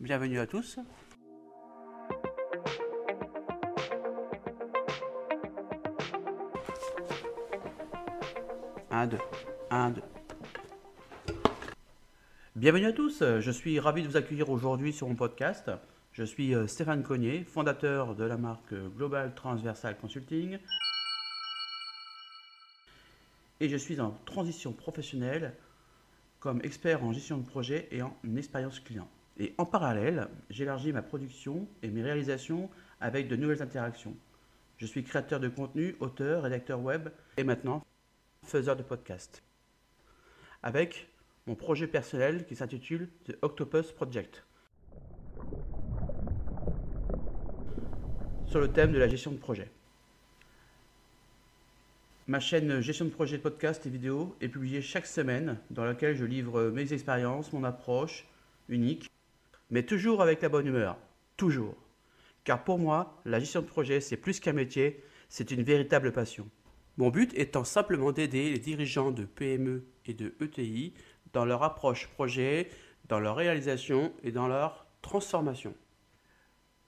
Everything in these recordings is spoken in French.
bienvenue à tous. Un, deux, un, deux. Bienvenue à tous, je suis ravi de vous accueillir aujourd'hui sur mon podcast. Je suis euh, Stéphane Cognier, fondateur de la marque Global Transversal Consulting. Et je suis en transition professionnelle comme expert en gestion de projet et en expérience client. Et en parallèle, j'élargis ma production et mes réalisations avec de nouvelles interactions. Je suis créateur de contenu, auteur, rédacteur web et maintenant faiseur de podcast. Avec mon projet personnel qui s'intitule The Octopus Project. sur le thème de la gestion de projet. Ma chaîne Gestion de projet podcast et vidéo est publiée chaque semaine dans laquelle je livre mes expériences, mon approche unique, mais toujours avec la bonne humeur, toujours. Car pour moi, la gestion de projet, c'est plus qu'un métier, c'est une véritable passion. Mon but étant simplement d'aider les dirigeants de PME et de ETI dans leur approche projet, dans leur réalisation et dans leur transformation.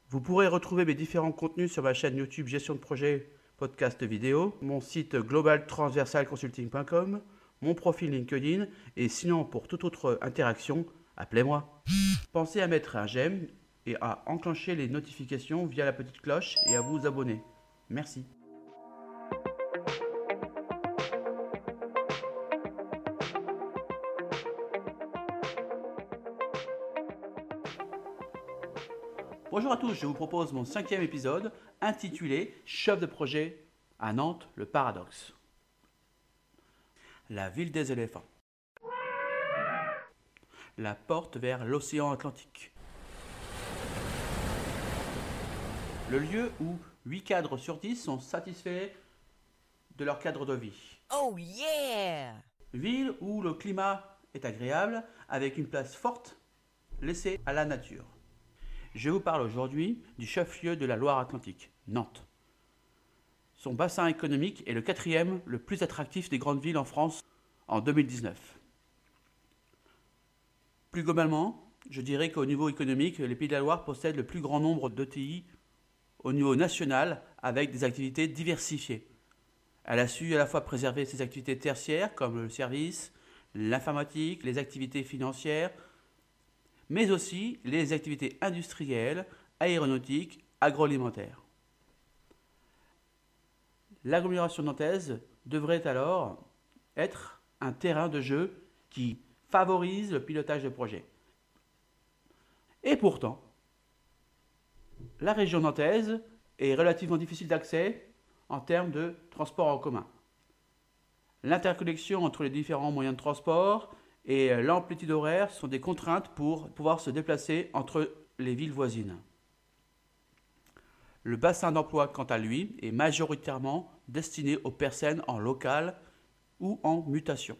Vous pourrez retrouver mes différents contenus sur ma chaîne YouTube Gestion de projet, podcast vidéo, mon site globaltransversalconsulting.com, mon profil LinkedIn et sinon pour toute autre interaction, appelez-moi. Pensez à mettre un j'aime et à enclencher les notifications via la petite cloche et à vous abonner. Merci. Bonjour à tous, je vous propose mon cinquième épisode intitulé Chef de projet à Nantes, le paradoxe. La ville des éléphants. La porte vers l'océan Atlantique. Le lieu où 8 cadres sur 10 sont satisfaits de leur cadre de vie. Oh yeah Ville où le climat est agréable avec une place forte laissée à la nature. Je vous parle aujourd'hui du chef-lieu de la Loire-Atlantique, Nantes. Son bassin économique est le quatrième le plus attractif des grandes villes en France en 2019. Plus globalement, je dirais qu'au niveau économique, les Pays de la Loire possèdent le plus grand nombre d'ETI au niveau national avec des activités diversifiées. Elle a su à la fois préserver ses activités tertiaires comme le service, l'informatique, les activités financières, mais aussi les activités industrielles, aéronautiques, agroalimentaires. L'agglomération nantaise devrait alors être un terrain de jeu qui favorise le pilotage de projets. Et pourtant, la région nantaise est relativement difficile d'accès en termes de transport en commun. L'interconnexion entre les différents moyens de transport et l'amplitude horaire sont des contraintes pour pouvoir se déplacer entre les villes voisines. Le bassin d'emploi, quant à lui, est majoritairement destiné aux personnes en local ou en mutation.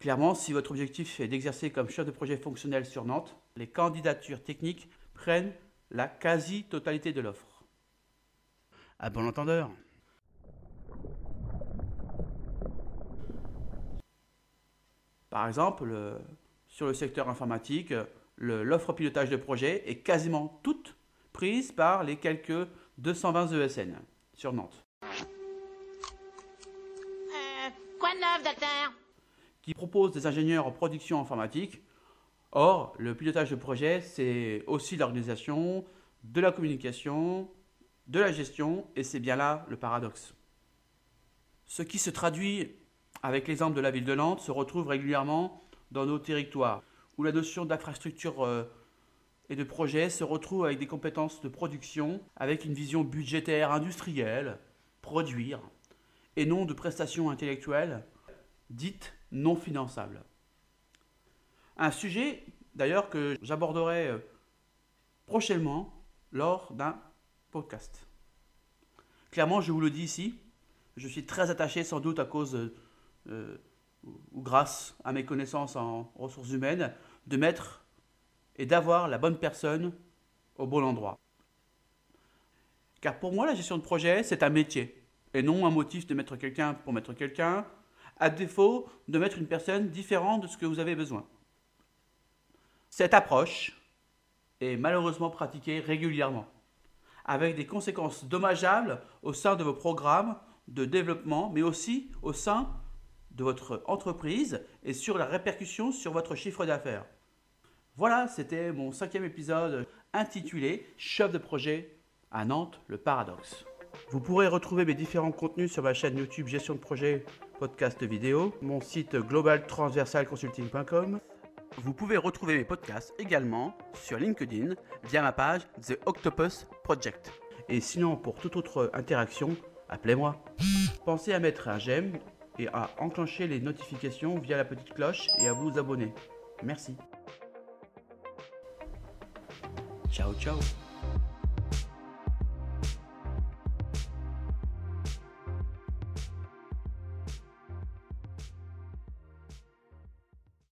Clairement, si votre objectif est d'exercer comme chef de projet fonctionnel sur Nantes, les candidatures techniques prennent la quasi-totalité de l'offre. À bon entendeur. Par exemple, sur le secteur informatique, l'offre pilotage de projet est quasiment toute prise par les quelques 220 ESN sur Nantes. Euh, quoi de neuf, docteur? Qui propose des ingénieurs en production informatique. Or, le pilotage de projet, c'est aussi l'organisation, de la communication, de la gestion, et c'est bien là le paradoxe. Ce qui se traduit avec l'exemple de la ville de Nantes, se retrouve régulièrement dans nos territoires, où la notion d'infrastructure euh, et de projet se retrouve avec des compétences de production, avec une vision budgétaire industrielle, produire, et non de prestations intellectuelles dites non finançables. Un sujet d'ailleurs que j'aborderai euh, prochainement lors d'un podcast. Clairement, je vous le dis ici, je suis très attaché sans doute à cause de euh, ou grâce à mes connaissances en ressources humaines, de mettre et d'avoir la bonne personne au bon endroit. Car pour moi, la gestion de projet, c'est un métier, et non un motif de mettre quelqu'un pour mettre quelqu'un, à défaut de mettre une personne différente de ce que vous avez besoin. Cette approche est malheureusement pratiquée régulièrement, avec des conséquences dommageables au sein de vos programmes de développement, mais aussi au sein de votre entreprise et sur la répercussion sur votre chiffre d'affaires. Voilà, c'était mon cinquième épisode intitulé Chef de projet à Nantes, le paradoxe. Vous pourrez retrouver mes différents contenus sur ma chaîne YouTube Gestion de projet, podcast vidéo, mon site globaltransversalconsulting.com. Vous pouvez retrouver mes podcasts également sur LinkedIn via ma page The Octopus Project. Et sinon, pour toute autre interaction, appelez-moi. Pensez à mettre un j'aime et à enclencher les notifications via la petite cloche et à vous abonner. Merci. Ciao ciao